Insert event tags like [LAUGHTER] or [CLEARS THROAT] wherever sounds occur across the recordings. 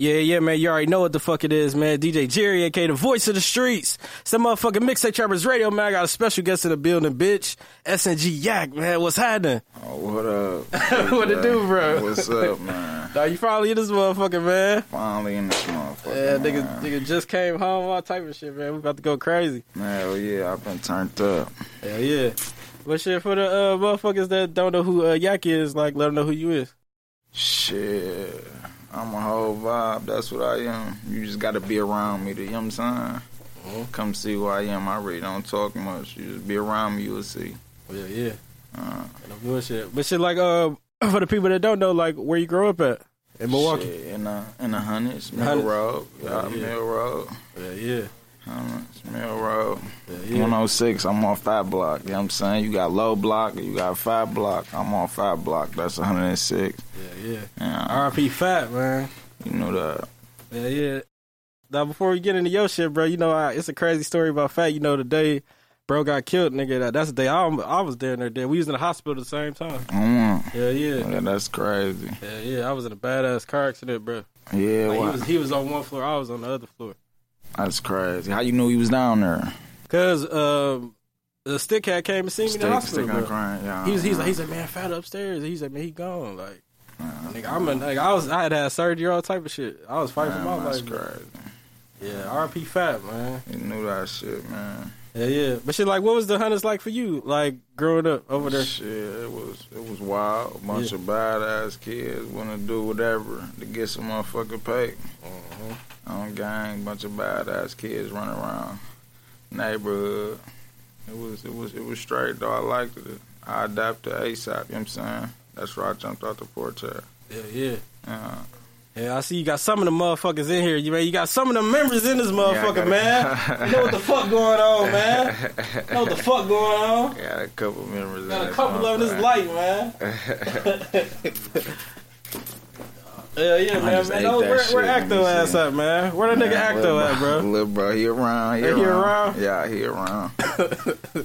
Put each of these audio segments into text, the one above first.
Yeah, yeah, man. You already know what the fuck it is, man. DJ Jerry, aka the voice of the streets. Some motherfucking mixtape trappers radio, man. I got a special guest in the building, bitch. SNG Yak, man. What's happening? Oh, what up? [LAUGHS] what it do, bro? What's up, [LAUGHS] man? Nah, you finally in this motherfucker, man. Finally in this motherfucker. Yeah, nigga, nigga just came home, all type of shit, man. We about to go crazy. Man, hell yeah, I've been turned up. Hell yeah. But shit, for the uh, motherfuckers that don't know who uh, Yak is, like, let them know who you is. Shit. I'm a whole vibe. That's what I am. You just gotta be around me, to, you know what I'm saying? Mhm. Come see who I am. I really don't talk much. You just be around me, you'll see. Yeah, yeah. Uh, No bullshit. But shit, like, uh, [CLEARS THROAT] for the people that don't know, like, where you grow up at? In Milwaukee. Shit, in the in the hundreds, Mill Road. Yeah, Yeah, yeah. Mill Road. Yeah, yeah. Hundreds, Mill Road. Yeah, yeah. 106, I'm on Fat Block. You know what I'm saying? You got Low Block, you got Fat Block. I'm on Fat Block. That's 106. Yeah, yeah. Yeah, RP Fat, man. you know that. Yeah, yeah. Now, before we get into your shit, bro, you know, I, it's a crazy story about Fat. You know, the day bro got killed, nigga, that, that's the day I, I was there and there. We was in the hospital at the same time. Mm, Yeah, yeah. yeah, that's crazy. Yeah, yeah. I was in a badass car accident, bro. Yeah, Like, he, was, he was on one floor, I was on the other floor. That's crazy. How you knew he was down there? Because um, the stick cat came and see me in the hospital, stick crying. Yeah, He was, he's uh, like, he's like, man, Fat upstairs. He's like, man, he gone. Like, uh, nigga, I'm a, like, I was, I had had surgery, all type of shit. I was fighting for my that's life. bro. crazy. Yeah, RP Fat, man. He knew that shit, man. Yeah, yeah. But shit, like, what was the hunters like for you, like growing up over there? Shit, it was it was wild. A bunch of badass kids want to do whatever to get some motherfucking pay. Uh-huh. On gang, bunch of badass kids running around neighborhood. It was it was it was straight though. I liked it. I adapted ASAP. You know what I'm saying? That's why I jumped out the porch. Yeah, yeah. Yeah. Yeah, I see you got some of the motherfuckers in here. You man, you got some of the members in this motherfucker, gotta- man. [LAUGHS] You know what the fuck going on, man? You know what the fuck going on? [LAUGHS] Got a couple members. in Got a couple of this light, man. [LAUGHS] Yeah, yeah, man. man. No, where, shit where Acto ass at, man? Where that nigga Acto at, bro? Little bro, he around. He, Hey, he around? Yeah, he around.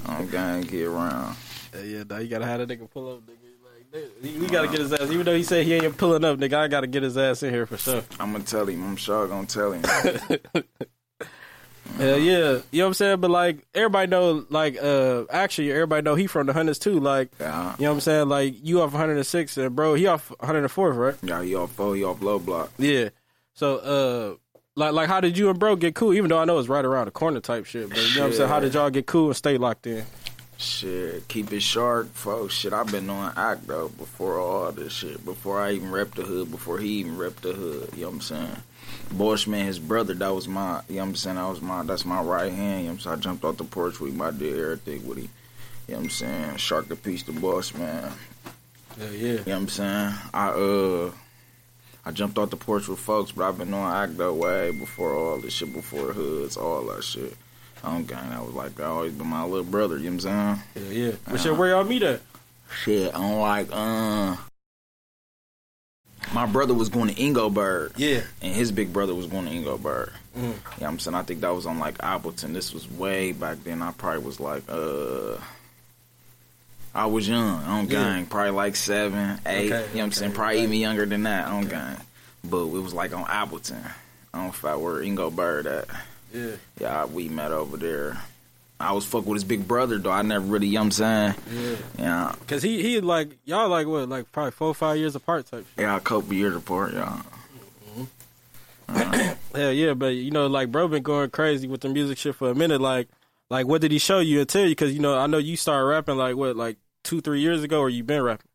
On gang, he around. Yeah, yeah, nah, you gotta have that nigga pull up, nigga. We gotta get his ass. Even though he said he ain't pulling up, nigga, I gotta get his ass in here for sure. I'm gonna tell him. I'm sure gonna tell him. [LAUGHS] Yeah, yeah, you know what I'm saying. But like, everybody know, like, uh, actually, everybody know he from the hundreds too. Like, Yeah, you know what I'm saying. Like, you off 106, and bro, he off 104th, right? yeah, he off four, he off low block. Yeah. So, uh, like, like, how did you and bro get cool? Even though I know it's right around the corner type shit, but you know what I'm saying. How did y'all get cool and stay locked in? Shit, keep it short, folks. Shit, I've been on act though before all this shit. Before I even repped the hood, before he even repped the hood. You know what I'm saying? Bushman, his brother, that was my, you know what I'm saying? That was my, that's my right hand. You know what I'm saying? I jumped off the porch with him. I did everything with him. You know what I'm saying? Shark the piece, the boss man. Yeah, yeah. You know what I'm saying? I uh I jumped off the porch with folks, but I've been on act that way before all this shit, before hoods, all that shit. I'm gang, that was like that always been my little brother, you know what I'm saying? Yeah, yeah. But shit, where y'all meet at? Shit, I'm like, uh my brother was going to Ingleburg Yeah. and his big brother was going to Ingleburg. Mm. You know what I'm saying? I think that was on like Appleton. This was way back then. I probably was like uh I was young, on Yeah. gang, probably like seven, eight. Okay, you know what I'm saying? Probably okay. even younger than that, on gang. But it was like on Appleton. I don't know if I where Ingleburg at. Yeah. Yeah, we met over there. I was fuck with his big brother though. I never really, you know what I'm saying? Yeah. Yeah, Cause he he like y'all like what like probably four or five years apart type. Shit. yeah, a couple years apart, yeah. Mm-hmm. Uh-huh. [CLEARS THROAT] Hell yeah, but you know like bro been going crazy with the music shit for a minute. Like like what did he show you and tell you? Cause you know I know you started rapping like what like two three years ago or you been rapping.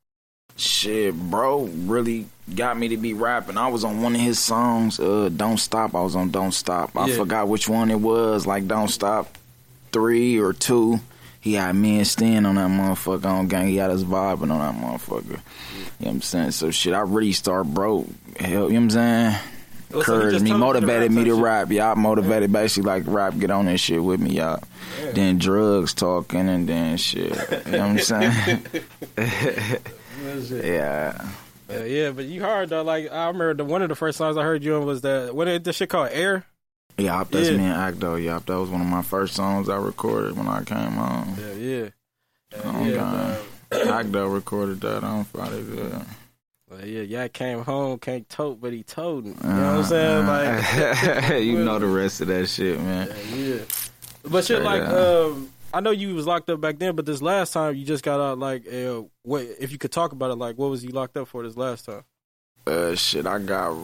Shit, bro, really got me to be rapping. I was on one of his songs, uh, "Don't Stop." I was on "Don't Stop." I Yeah. forgot which one it was, like "Don't Stop" three or two. He had me and Stan on that motherfucker on gang. He had us vibing on that motherfucker. You know what I'm saying? So shit, I really start bro. Hell, you know what I'm saying? Encouraged me, motivated me to rap. Y'all motivated basically like rap, get on this shit with me, y'all. Then drugs talking and then shit. You know what I'm saying? [LAUGHS] [LAUGHS] yeah. Yeah, yeah, but you hard though. Like I remember the one of the first songs I heard you on was that what is this shit called Air? Yeah, that's Yeah. me and Acto. Yup, that was one of my first songs I recorded when I came home. Yeah, yeah. Oh, yeah, God. Acto recorded that on Friday. Yeah. Uh, Well, yeah, yeah, came home, can't tote, but he told. me. You know what I'm saying? Uh, Like, [LAUGHS] you know the [LAUGHS] rest of that shit, man. yeah, yeah. But shit, Straight like, up. um, I know you was locked up back then, but this last time you just got out, like, uh, what if you could talk about it? Like, what was you locked up for this last time? Uh, shit, I got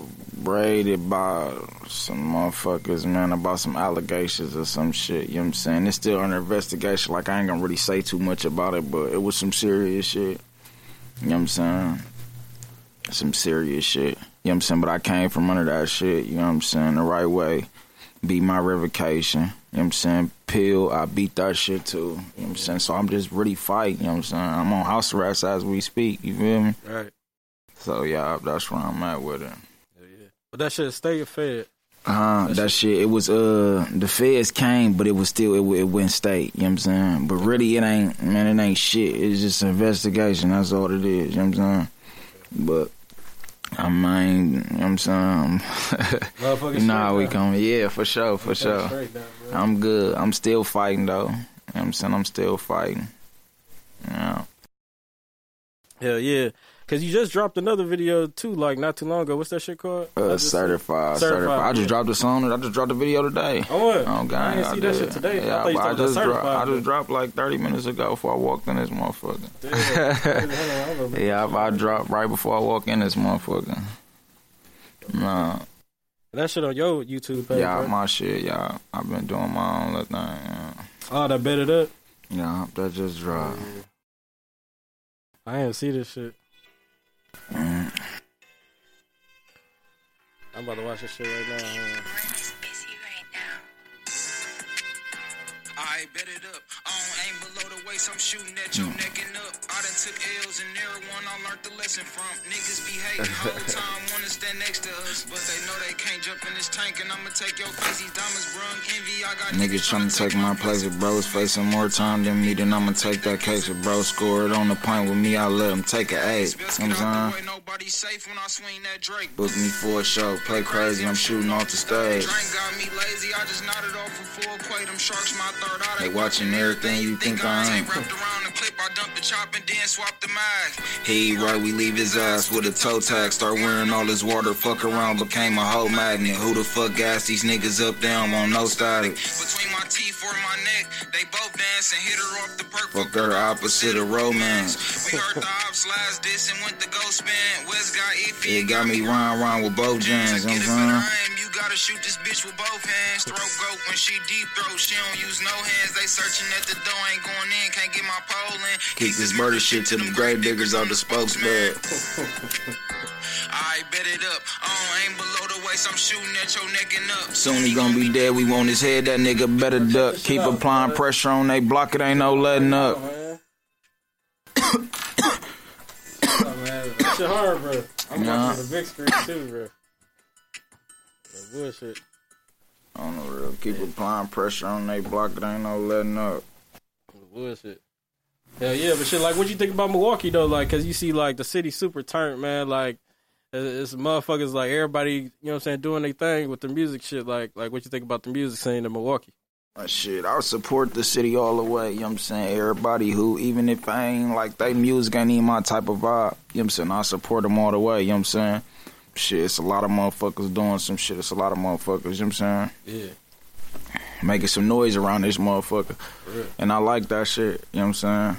raided by some motherfuckers, man, about some allegations or some shit. You know what I'm saying? It's still under investigation. Like, I ain't gonna really say too much about it, but it was some serious shit. You know what I'm saying? Some serious shit. You know what I'm saying? But I came from under that shit, you know what I'm saying? The right way. Beat my revocation. You know what I'm saying? Pill, I beat that shit too. You know what I'm saying? So I'm just really fighting, you know what I'm saying? I'm on house arrest as we speak, you feel me? Right. So yeah, that's where I'm at with it. Yeah, yeah. But that shit stay fed. Uh, That that shit. It was uh the feds came, but it was still it, it went state. You know what I'm saying? But really, it ain't man. It ain't shit. It's just investigation. That's all it is. You know what I'm saying? But I mean, you know what I'm saying? You know how we coming? Yeah, for sure, for sure. I'm good. I'm still fighting though. You know what I'm saying? I'm still fighting. Yeah. Hell yeah. Cause you just dropped another video too, like not too long ago. What's that shit called? Uh, certified, Certified, certified. I just yeah. dropped a song. I just dropped a video today. Oh, what? Oh, God. I didn't see that shit today. I Yeah, thought you I just, dropped. I just dropped like 30 minutes ago before I walked in this motherfucker. Damn. Hold on, I don't know. Yeah, I, I dropped right before I walk in this motherfucker. Nah, That shit on your YouTube page. yeah, right? my shit, yeah. I've been doing my own little thing. Yeah, Oh, that bet it up. yeah that just dropped. I ain't see this shit. Mm. I'm about to watch this shit right now. Hold on. busy right now. I bet it up. I don't aim below the waist, I'm shooting at your hmm. neck and up. I done took L's and everyone I learned the lesson from. Niggas be hating whole [LAUGHS] time, wanna stand next to us. But they know they can't jump in this tank and I'ma take your face. These diamonds brung envy. I got Niggas trying to take my place. If bro's facing more time than me, then I'ma take that case. If bro scored on the point with me, I let him take an eight. You know what I'm saying? way, nobody's safe when I swing that Drake. Book me for a show, play crazy, I'm shooting off the stage. Drink got me lazy, I just nodded off for full play. Them sharks my third eye. They watching everything you think I ain't. Wrapped around the clip, I dumped the chop and then swapped the mag. He right, we leave his ass with a toe tag. Start wearing all his water, fuck around, became a whole magnet. Who the fuck gas these niggas up down on no static? Between teeth or my neck, they both dance and hit her off the perk. Fuck her opposite of romance. We heard the ops last diss and went to go spin. West got iffy. It got me round round with both jams, you know Get what a better I'm saying? you gotta shoot this bitch with both hands. Throat goat when she deep throat, she don't use no hands. They searching at the door, ain't going in, can't get my pole in. Keep this murder shit to them grave diggers on the spokesman. [LAUGHS] I bet it up. I don't aim below the waist, I'm shooting at your neck and up. Soon he gonna be dead, we want his head, that nigga better duck. Keep applying pressure on they block, it ain't no letting up. Oh, man. That shit hard, bro. I'm Nah. watching the big screen too, bro. That bullshit. On the real, keep applying pressure on they block, it ain't no letting up. That bullshit. Hell yeah, but shit, like, what you think about Milwaukee though? Like, cause you see, like, the city super turned, man. Like, it's motherfuckers, like everybody, you know what I'm saying, doing their thing with the music shit. Like, like, what you think about the music scene in Milwaukee? Uh, Shit, I support the city all the way. You know what I'm saying? Everybody who, even if I ain't like they music ain't even my type of vibe. You know what I'm saying? I support them all the way. You know what I'm saying? Shit, it's a lot of motherfuckers doing some shit. It's a lot of motherfuckers. You know what I'm saying? Yeah, Making some noise around this motherfucker. And I like that shit. You know what I'm saying?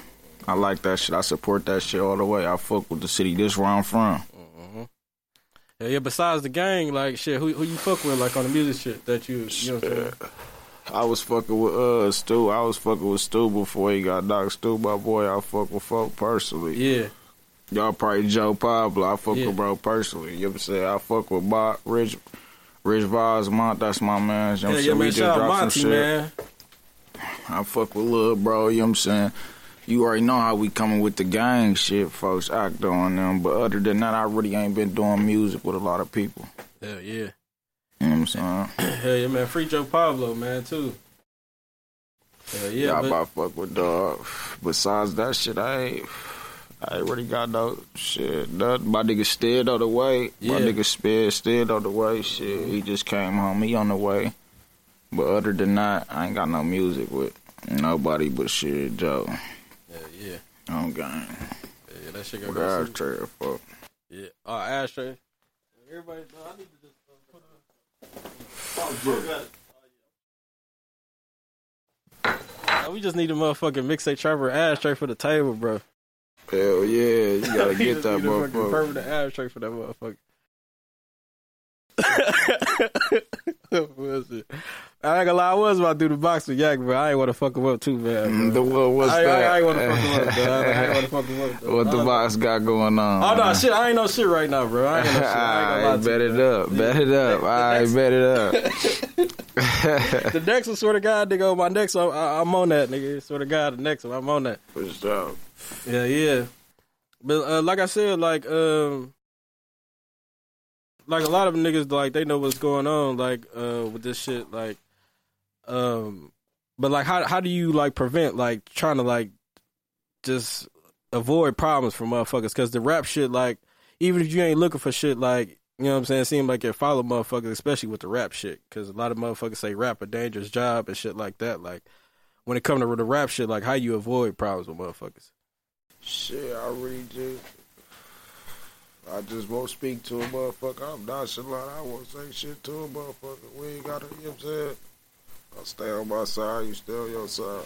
I like that shit. I support that shit all the way. I fuck with the city. This where I'm from. Yeah, yeah. Besides the gang, like, shit, who who you fuck with, like, on the music shit that you, you know what I'm saying? I was fucking with uh Stu. I was fucking with Stu before he got knocked. Stu, my boy, I fuck with folk personally. Yeah, Y'all probably Joe Pablo. I fuck Yeah. with bro personally. You know what I'm saying? I fuck with Bob, Rich, Rich Vaz, Mont. That's my man. You know what yeah, I'm yeah, saying? man. Shout out Monty, shit. man. I fuck with Lil Bro. You know what I'm saying? You already know how we coming with the gang shit, folks act on them. But other than that, I really ain't been doing music with a lot of people. Hell yeah, You know what I'm saying? [CLEARS THROAT] hell yeah, man. Free Joe Pablo, man, too. Hell yeah, Yeah, I but, about fuck with dog. Besides that shit, I ain't. I ain't really got no shit. Nothing. My nigga steered on the way. My Yeah. nigga steered, steered on the way. Shit, he just came home. He on the way. But other than that, I ain't got no music with nobody but shit, Joe. Yeah, yeah, On yeah, that shit got What I go. tell fuck. Yeah. Oh, ashtray. Everybody, I need to just uh, put on. a. Oh, oh, we just need a motherfucking mixtape trapper ashtray for the table, bro. Hell yeah, you [LAUGHS] gotta You get just that need a fucking motherfucker. Permanent ashtray for that motherfucker. [LAUGHS] Bullshit. I ain't gonna lie, I was about to do the box with Yak, but I ain't want to fuck him up too bad. Mm, Bro. The what was I, I, that? I ain't want to fuck him up. Bro. I, I [LAUGHS] ain't want to fuck him up. Though. what the box got going on? Oh no, man? shit! I ain't no shit right now, bro. I ain't no shit. I ain't gonna [LAUGHS] lie Alright, to bet it man. up, bet it up. Alright, [LAUGHS] bet it up. The next one, swear to God, nigga, on my next one, I, I'm on that, nigga. Swear to God, the next one, I'm on that. For sure. Yeah, yeah. But uh, like I said, like um, like a lot of niggas, like they know what's going on, like uh, with this shit, like um, but like how how do you like prevent like trying to like just avoid problems from motherfuckers? Because the rap shit, like even if you ain't looking for shit, like you know what I'm saying, it seem like it follow motherfuckers, especially with the rap shit. Because a lot of motherfuckers say rap a dangerous job and shit like that. Like when it comes to the rap shit, like how you avoid problems with motherfuckers. Shit, I really just, I just won't speak to a motherfucker. I'm nonchalant. I won't say shit to a motherfucker. We ain't gotta, you know what I'm saying? I stay on my side, you stay on your side.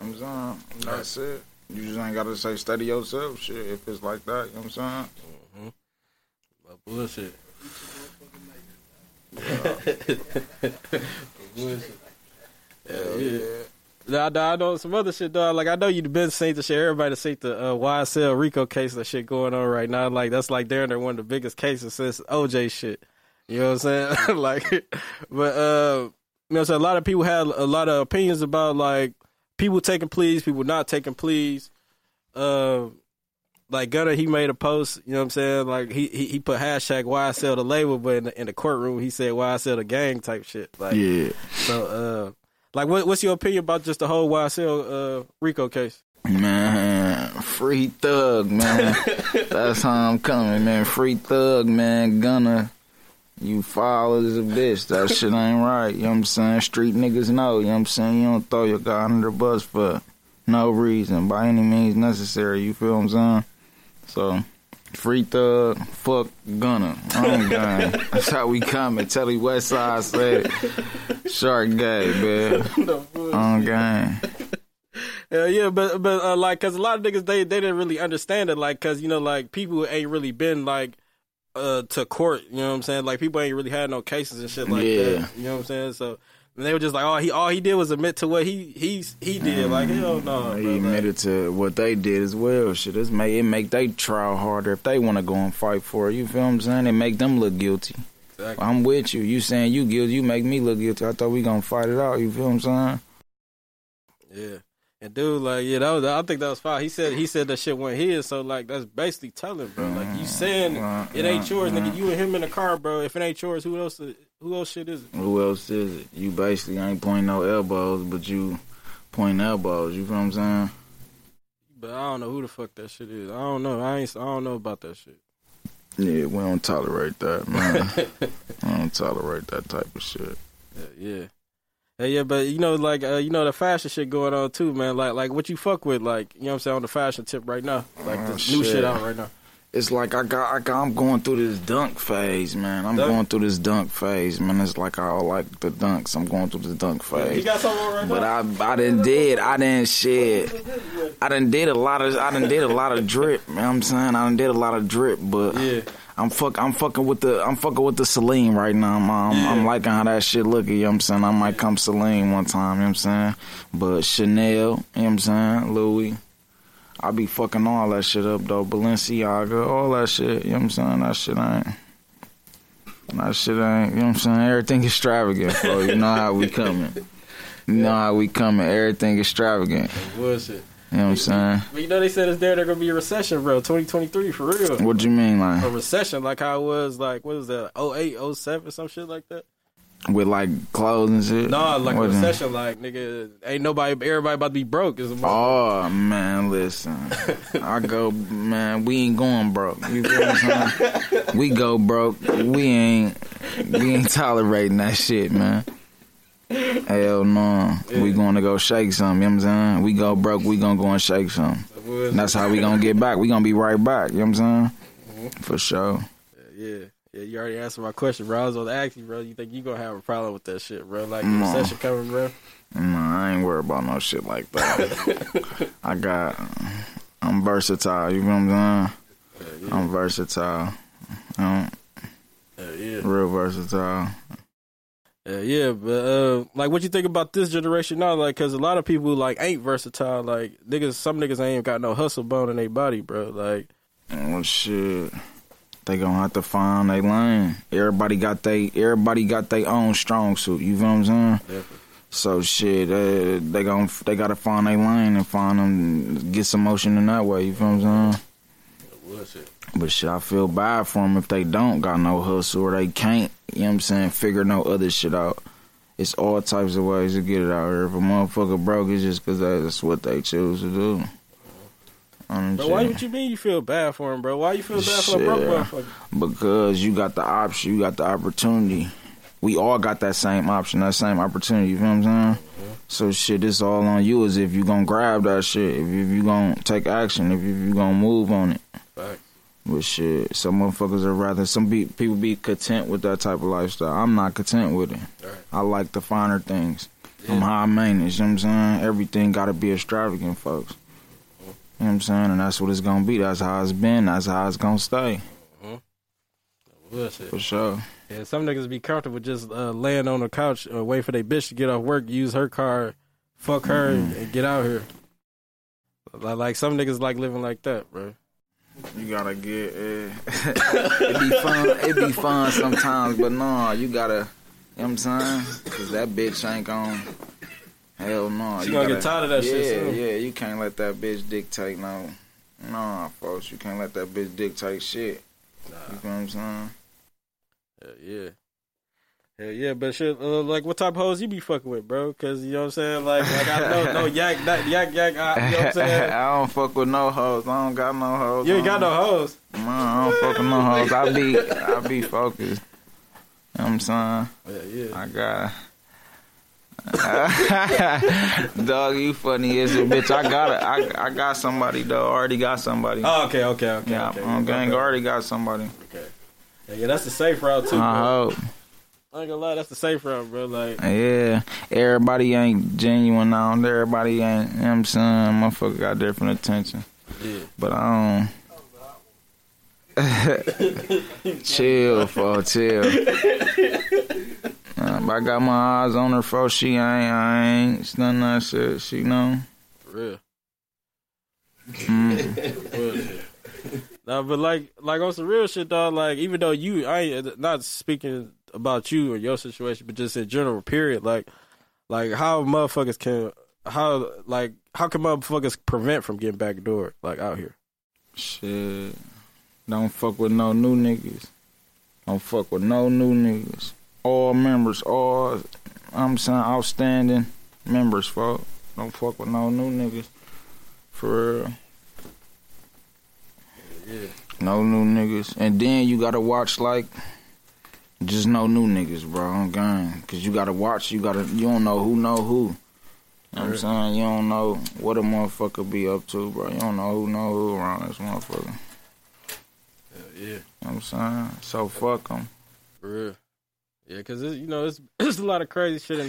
You know what I'm saying? That's it. You just ain't gotta say study yourself, shit, if it's like that, you know what I'm saying? But bullshit. [LAUGHS] bullshit. Hell yeah. yeah. Nah, nah, I know some other shit, dog. Like I know you've been saying the shit. Everybody say the uh, YSL Rico case that shit going on right now. Like that's like they're one of the biggest cases since OJ shit. You know what I'm saying? [LAUGHS] like, but uh, you know, so a lot of people had a lot of opinions about like people taking pleas, people not taking pleas. Uh, like Gunna, he made a post. You know what I'm saying? Like he he, he put hashtag YSL the label, but in the, in the courtroom he said YSL the gang type shit. Like, Yeah. so, uh, like, what, what's your opinion about just the whole YSL uh, Rico case? Man, free thug, man. [LAUGHS] That's how I'm coming, man. Free thug, man. Gunna, you foul as a bitch. That [LAUGHS] shit ain't right. You know what I'm saying? Street niggas know. You know what I'm saying? You don't throw your guy under the bus for no reason, by any means necessary. You feel what I'm saying? So, free thug, fuck Gunna. I'm gang. [LAUGHS] That's how we coming. Tell the West Side said. Shark gay, man. [LAUGHS] On gang. Uh, yeah, but but uh, like, cause a lot of niggas they they didn't really understand it, like, cause you know, like people ain't really been like uh to court. You know what I'm saying? Like people ain't really had no cases and shit like Yeah. that. You know what I'm saying? So. And they were just like, oh, he all he did was admit to what he he's he did. Like hell no, He bro. Like, admitted to what they did as well. Shit, it's make it make they trial harder if they want to go and fight for it. You feel what I'm saying? It make them look guilty. exactly. I'm with you. You saying you guilty? You make me look guilty. I thought we gonna fight it out. You feel what I'm saying? Yeah. And dude, like, yeah, that was I think that was fine. He said he said that shit went his, so like that's basically telling, bro. Like you mm, saying Right, it ain't right, yours, nigga. You and him in the car, bro. If it ain't yours, who else who else shit is it? Who else is it? You basically ain't pointing no elbows, but you pointing elbows. You feel what I'm saying? But I don't know who the fuck that shit is. I don't know. I ain't I don't know about that shit. Yeah, we don't tolerate that, man. [LAUGHS] I don't tolerate that type of shit. Yeah, yeah. Yeah, yeah, but you know, like uh, you know, the fashion shit going on too, man. Like, like what you fuck with, like you know, what I'm saying on the fashion tip right now, like Oh, the new shit. shit out right now. It's like I got, I got, I'm going through this dunk phase, man. I'm Dunk? going through this dunk phase, man. It's like I like the dunks. I'm going through the dunk phase. You got something right But now? I, I done did, I didn't shit. I didn't did a lot of, I didn't did a lot of drip. You know what I'm saying? I didn't did a lot of drip, but yeah, I'm fuck, I'm fucking with the, I'm fucking with the Celine right now. I'm, I'm, Yeah. I'm liking how that shit looking. You know what I'm saying? I might come Celine one time. You know what I'm saying? But Chanel, you know what I'm saying? Louis. I be fucking all that shit up though. Balenciaga, all that shit. You know what I'm saying? That shit ain't. That shit ain't. You know what I'm saying? Everything extravagant, bro. You know how we coming. You know how we coming. Everything extravagant. bullshit. You know what I'm saying? But you know they said it's there. They're gonna be a recession, bro. 2023 for real. What do you mean, like A recession, like how it was, like what was that? 08, 07, some shit like that. with like clothes and shit? No, like What recession, like nigga, ain't nobody, everybody about to be broke. Is Oh man, listen. I go, man. We ain't going broke. You feel what I'm saying? [LAUGHS] We go broke. We ain't. We ain't tolerating that shit, man. Hell no. We going to go shake some. You know what I'm saying? We go broke. We gonna go and shake some. And that's how we gonna get back. We gonna be right back. You know what I'm saying? Mm-hmm. For sure. Yeah, yeah. You already answered my question, bro. I was gonna ask you, bro. You think you gonna have a problem with that shit, bro? Like the No. recession coming, bro? Nah, I ain't worried about no shit like that. [LAUGHS] I got, I'm versatile. You know what I'm saying? Yeah, yeah. I'm versatile. I'm Yeah, yeah. real versatile. Yeah, yeah, but uh, like, what you think about this generation now? Like, cause a lot of people like ain't versatile. Like, niggas, some niggas ain't got no hustle bone in their body, bro. Like, Well, shit. They gonna have to find their lane. Everybody got they. Everybody got their own strong suit. You feel what I'm saying? Definitely. So shit, uh, they gon' they gotta find their lane and find them, get some motion in that way. You feel what I'm saying? bullshit. But shit, I feel bad for them if they don't got no hustle or they can't. You know what I'm saying? Figure no other shit out. It's all types of ways to get it out here. If a motherfucker broke, it's just because that's what they choose to do. Bro, why? What you mean you feel bad for him, bro? Why you feel bad for a broke motherfucker? because you got the option, you got the opportunity. We all got that same option, that same opportunity. You feel what I'm saying? So shit, it's all on you. As if you gonna grab that shit, if you, if you gonna take action, if you, if you gonna move on it. But shit, some motherfuckers are rather some be, people be content with that type of lifestyle. I'm not content with it. Right. I like the finer things. Yeah. I'm high maintenance. You know what I'm saying? Everything got to be extravagant, folks. You know what I'm saying? And that's what it's gonna be. That's how it's been. That's how it's gonna stay Bullshit. for sure. Yeah, some niggas be comfortable just uh, laying on the couch, uh, wait for their bitch to get off work, use her car, fuck her, and, and get out here. Like, like some niggas like living like that, bro. You gotta get it. Eh. [LAUGHS] it be fun. It be fun sometimes, but no, you gotta. You know what I'm saying? Cause that bitch ain't gon' Hell no. She you gonna gotta- get tired of that yeah, shit soon. Yeah, you can't let that bitch dictate no. Nah, folks, you can't let that bitch dictate shit. Nah. You know what I'm saying? Hell yeah. Hell yeah, but shit, uh, like what type of hoes you be fucking with, bro? Cause you know what I'm saying? Like, like I know, no [LAUGHS] yak, that, yak, yak, I, you know what I'm saying? [LAUGHS] I don't fuck with no hoes. I don't got no hoes. You ain't got no hoes. don't- I don't fuck with no hoes. I be, I be focused. You know what I'm saying? Yeah, yeah. I got. [LAUGHS] Dog, you funny as a bitch. I got it. I, I got somebody though. Already got somebody. Oh, okay, okay, okay. yeah, okay. gang. okay. Already got somebody. Okay. Yeah, yeah, that's the safe route too, I bro. hope. I ain't gonna lie, that's the safe route, bro. Like, Yeah, everybody ain't genuine on. Everybody ain't. You know what I'm saying? Motherfucker got different attention. yeah. But I don't. [LAUGHS] chill, for chill. Uh, I got my eyes on her, for she ain't. I ain't stunning that shit. She know. For real. Mm. [LAUGHS] Nah, but like, like on some real shit, dog. Like, even though you, I ain't not speaking about you or your situation, but just in general, period. Like, like how motherfuckers can, how like how can motherfuckers prevent from getting back door like out here? Shit. Don't fuck with no new niggas. Don't fuck with no new niggas. All members, all I'm saying outstanding members, fuck. Don't fuck with no new niggas. For real. Yeah. No new niggas. And then you gotta watch like just no new niggas, bro, on game. Cause you gotta watch, you gotta you don't know who know who. You know what I'm saying? You don't know what a motherfucker be up to, bro. You don't know who know who around this motherfucker. Yeah, You know what I'm saying? So fuck them. for real. Yeah, because you know it's [CLEARS THROAT] it's a lot of crazy shit in,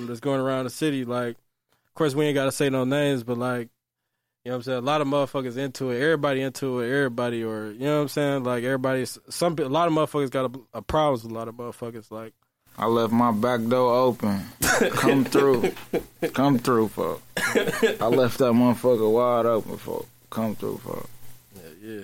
um, that's going around the city. Like, of course, we ain't got to say no names, but like, you know what I'm saying. A lot of motherfuckers into it. Everybody into it. Everybody, or you know what I'm saying. Like everybody, some a lot of motherfuckers got a, a problems with a lot of motherfuckers. Like, I left my back door open. Come through. Come through, fuck. I left that motherfucker wide open, fuck. Come through, fuck. yeah, yeah.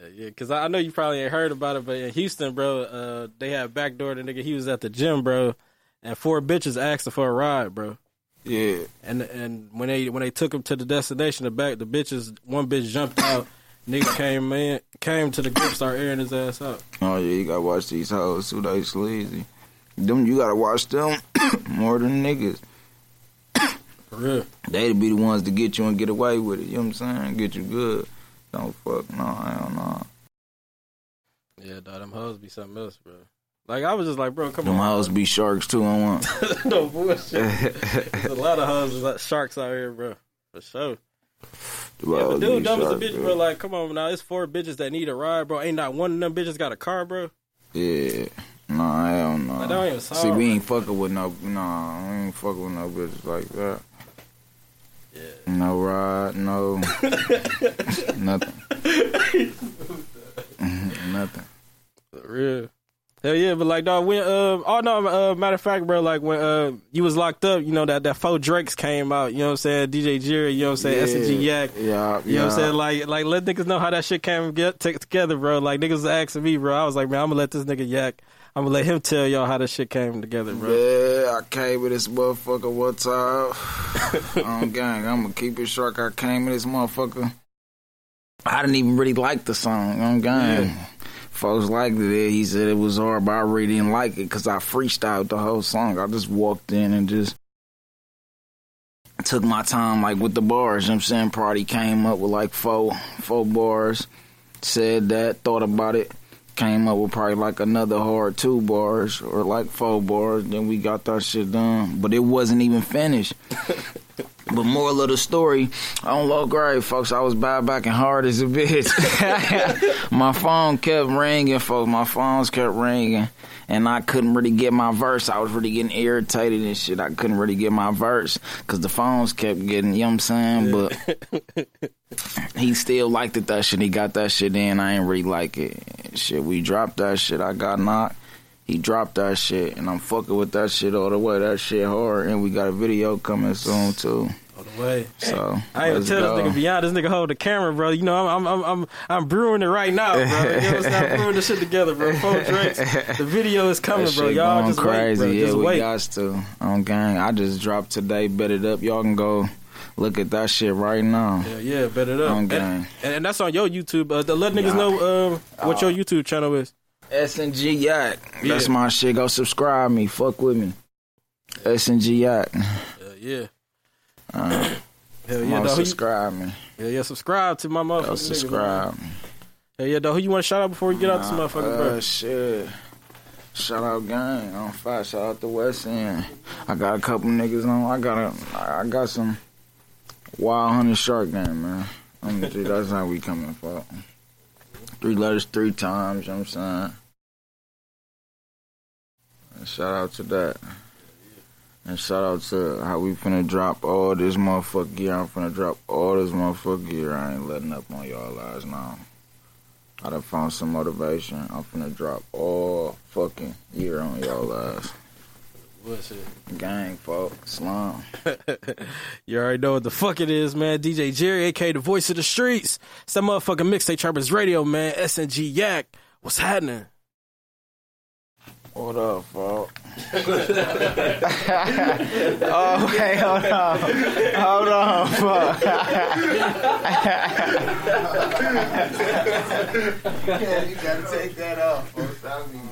Yeah, yeah, because I I know you probably ain't heard about it, but in Houston, bro, uh, they had backdoor the nigga. He was at the gym, bro, and four bitches asked him for a ride, bro. Yeah. And and when they when they took him to the destination, the back the bitches one bitch jumped out. Nigga came in, came to the group, started airing his ass out. Oh yeah, you gotta watch these hoes too. They sleazy. Them you gotta watch them [COUGHS] more than niggas. For real. They be the ones to get you and get away with it. You know what I'm saying? Get you good. Don't fuck no, I don't know. Yeah, dog, them hoes be something else, bro. Like I was just like, bro, come on. Them on. hoes be sharks too. I want. [LAUGHS] no bullshit. There's a lot of hoes, like sharks out here, bro. For sure. Yeah, but dude, be dumb as a bitch, bro. Like, come on now, it's four bitches that need a ride, bro. Ain't not one of them bitches got a car, bro. Yeah. No, hell no. Like, that don't even sound See, we right. ain't fucking with no, no, we ain't fucking with no bitches like that. Yeah. No ride, no, [LAUGHS] nothing. [LAUGHS] nothing. For real. Hell yeah, but like dog, when uh oh no, uh, matter of fact, bro, like when uh you was locked up, you know that that four Drakes came out, you know what I'm saying, DJ Jerry, you know what I'm saying, SNG Yak, Yeah, you know what I'm saying, like like let niggas know how that shit came get t- together, bro. Like niggas was asking me, bro, I was like, man, I'm gonna let this nigga Yak, I'm gonna let him tell y'all how that shit came together, bro. Yeah, I came with this motherfucker one time. [LAUGHS] on gang, I'm gonna keep it short. I came with this motherfucker. I didn't even really like the song. I'm gang, Yeah. Folks liked it. He said it was hard, but I really didn't like it because I freestyled the whole song. I just walked in and just took my time, like with the bars. You know I'm saying, Party came up with like four, four bars. Said that, thought about it came up with probably like another hard two bars or like four bars. Then we got that shit done, but it wasn't even finished. [LAUGHS] but moral of the story, on low grade, folks, I was bad back and hard as a bitch. [LAUGHS] my phone kept ringing, folks. My phones kept ringing. And I couldn't really get my verse. I was really getting irritated and shit. I couldn't really get my verse because the phones kept getting, you know what I'm saying? But he still liked it that shit. He got that shit in. I ain't really like it. Shit, we dropped that shit. I got knocked. He dropped that shit, and I'm fucking with that shit all the way. That shit hard, and we got a video coming soon too. All the way. So I ain't let's tell go. this nigga beyond this nigga hold the camera, bro. You know I'm I'm I'm I'm brewing it right now, bro. You know what I'm saying? I'm brewing this shit together, bro. Four [LAUGHS] drinks. The video is coming, That bro. Y'all going just crazy. wait, bro. yeah, Just we wait. got to. On gang, I just dropped today. Bet it up. Y'all can go look at that shit right now. Yeah, yeah, bet it up. On And, gang. and, and that's on your YouTube. Uh, let niggas Yeah. know um, what Uh, your YouTube channel is. S and G Yak. That's my shit. Go subscribe me. Fuck with me. S and G Yak. Uh, yeah. Uh, Hell yeah, yeah, dog. You, subscribe me. yeah, yeah. Subscribe to my nigga, subscribe. man. Hell yeah, dog. Who you want to shout out before we get out this Nah, motherfucker, uh, bro? Shit. Shout out gang on fire. Shout out the West End. I got a couple niggas on. I got a. I got some wild hunter shark game, man. I'm gonna that's how we coming for. Three letters three times. You know what I'm saying. And shout out to that. And shout out to how we finna drop all this motherfucker gear. I'm finna drop all this motherfucker gear. I ain't letting up on y'all lives now. I done found some motivation. I'm finna drop all fucking year on y'all lives. What's it? Gang, folk, slum. [LAUGHS] you already know what the fuck it is, man. DJ Jerry, aka the voice of the streets. It's that motherfucking mixtape Trappers Radio, man. SNG Yak. What's happening? What up, bro? oh, hey, hold on. Hold on, fuck. [LAUGHS] yeah, you gotta take that off, folks. I mean,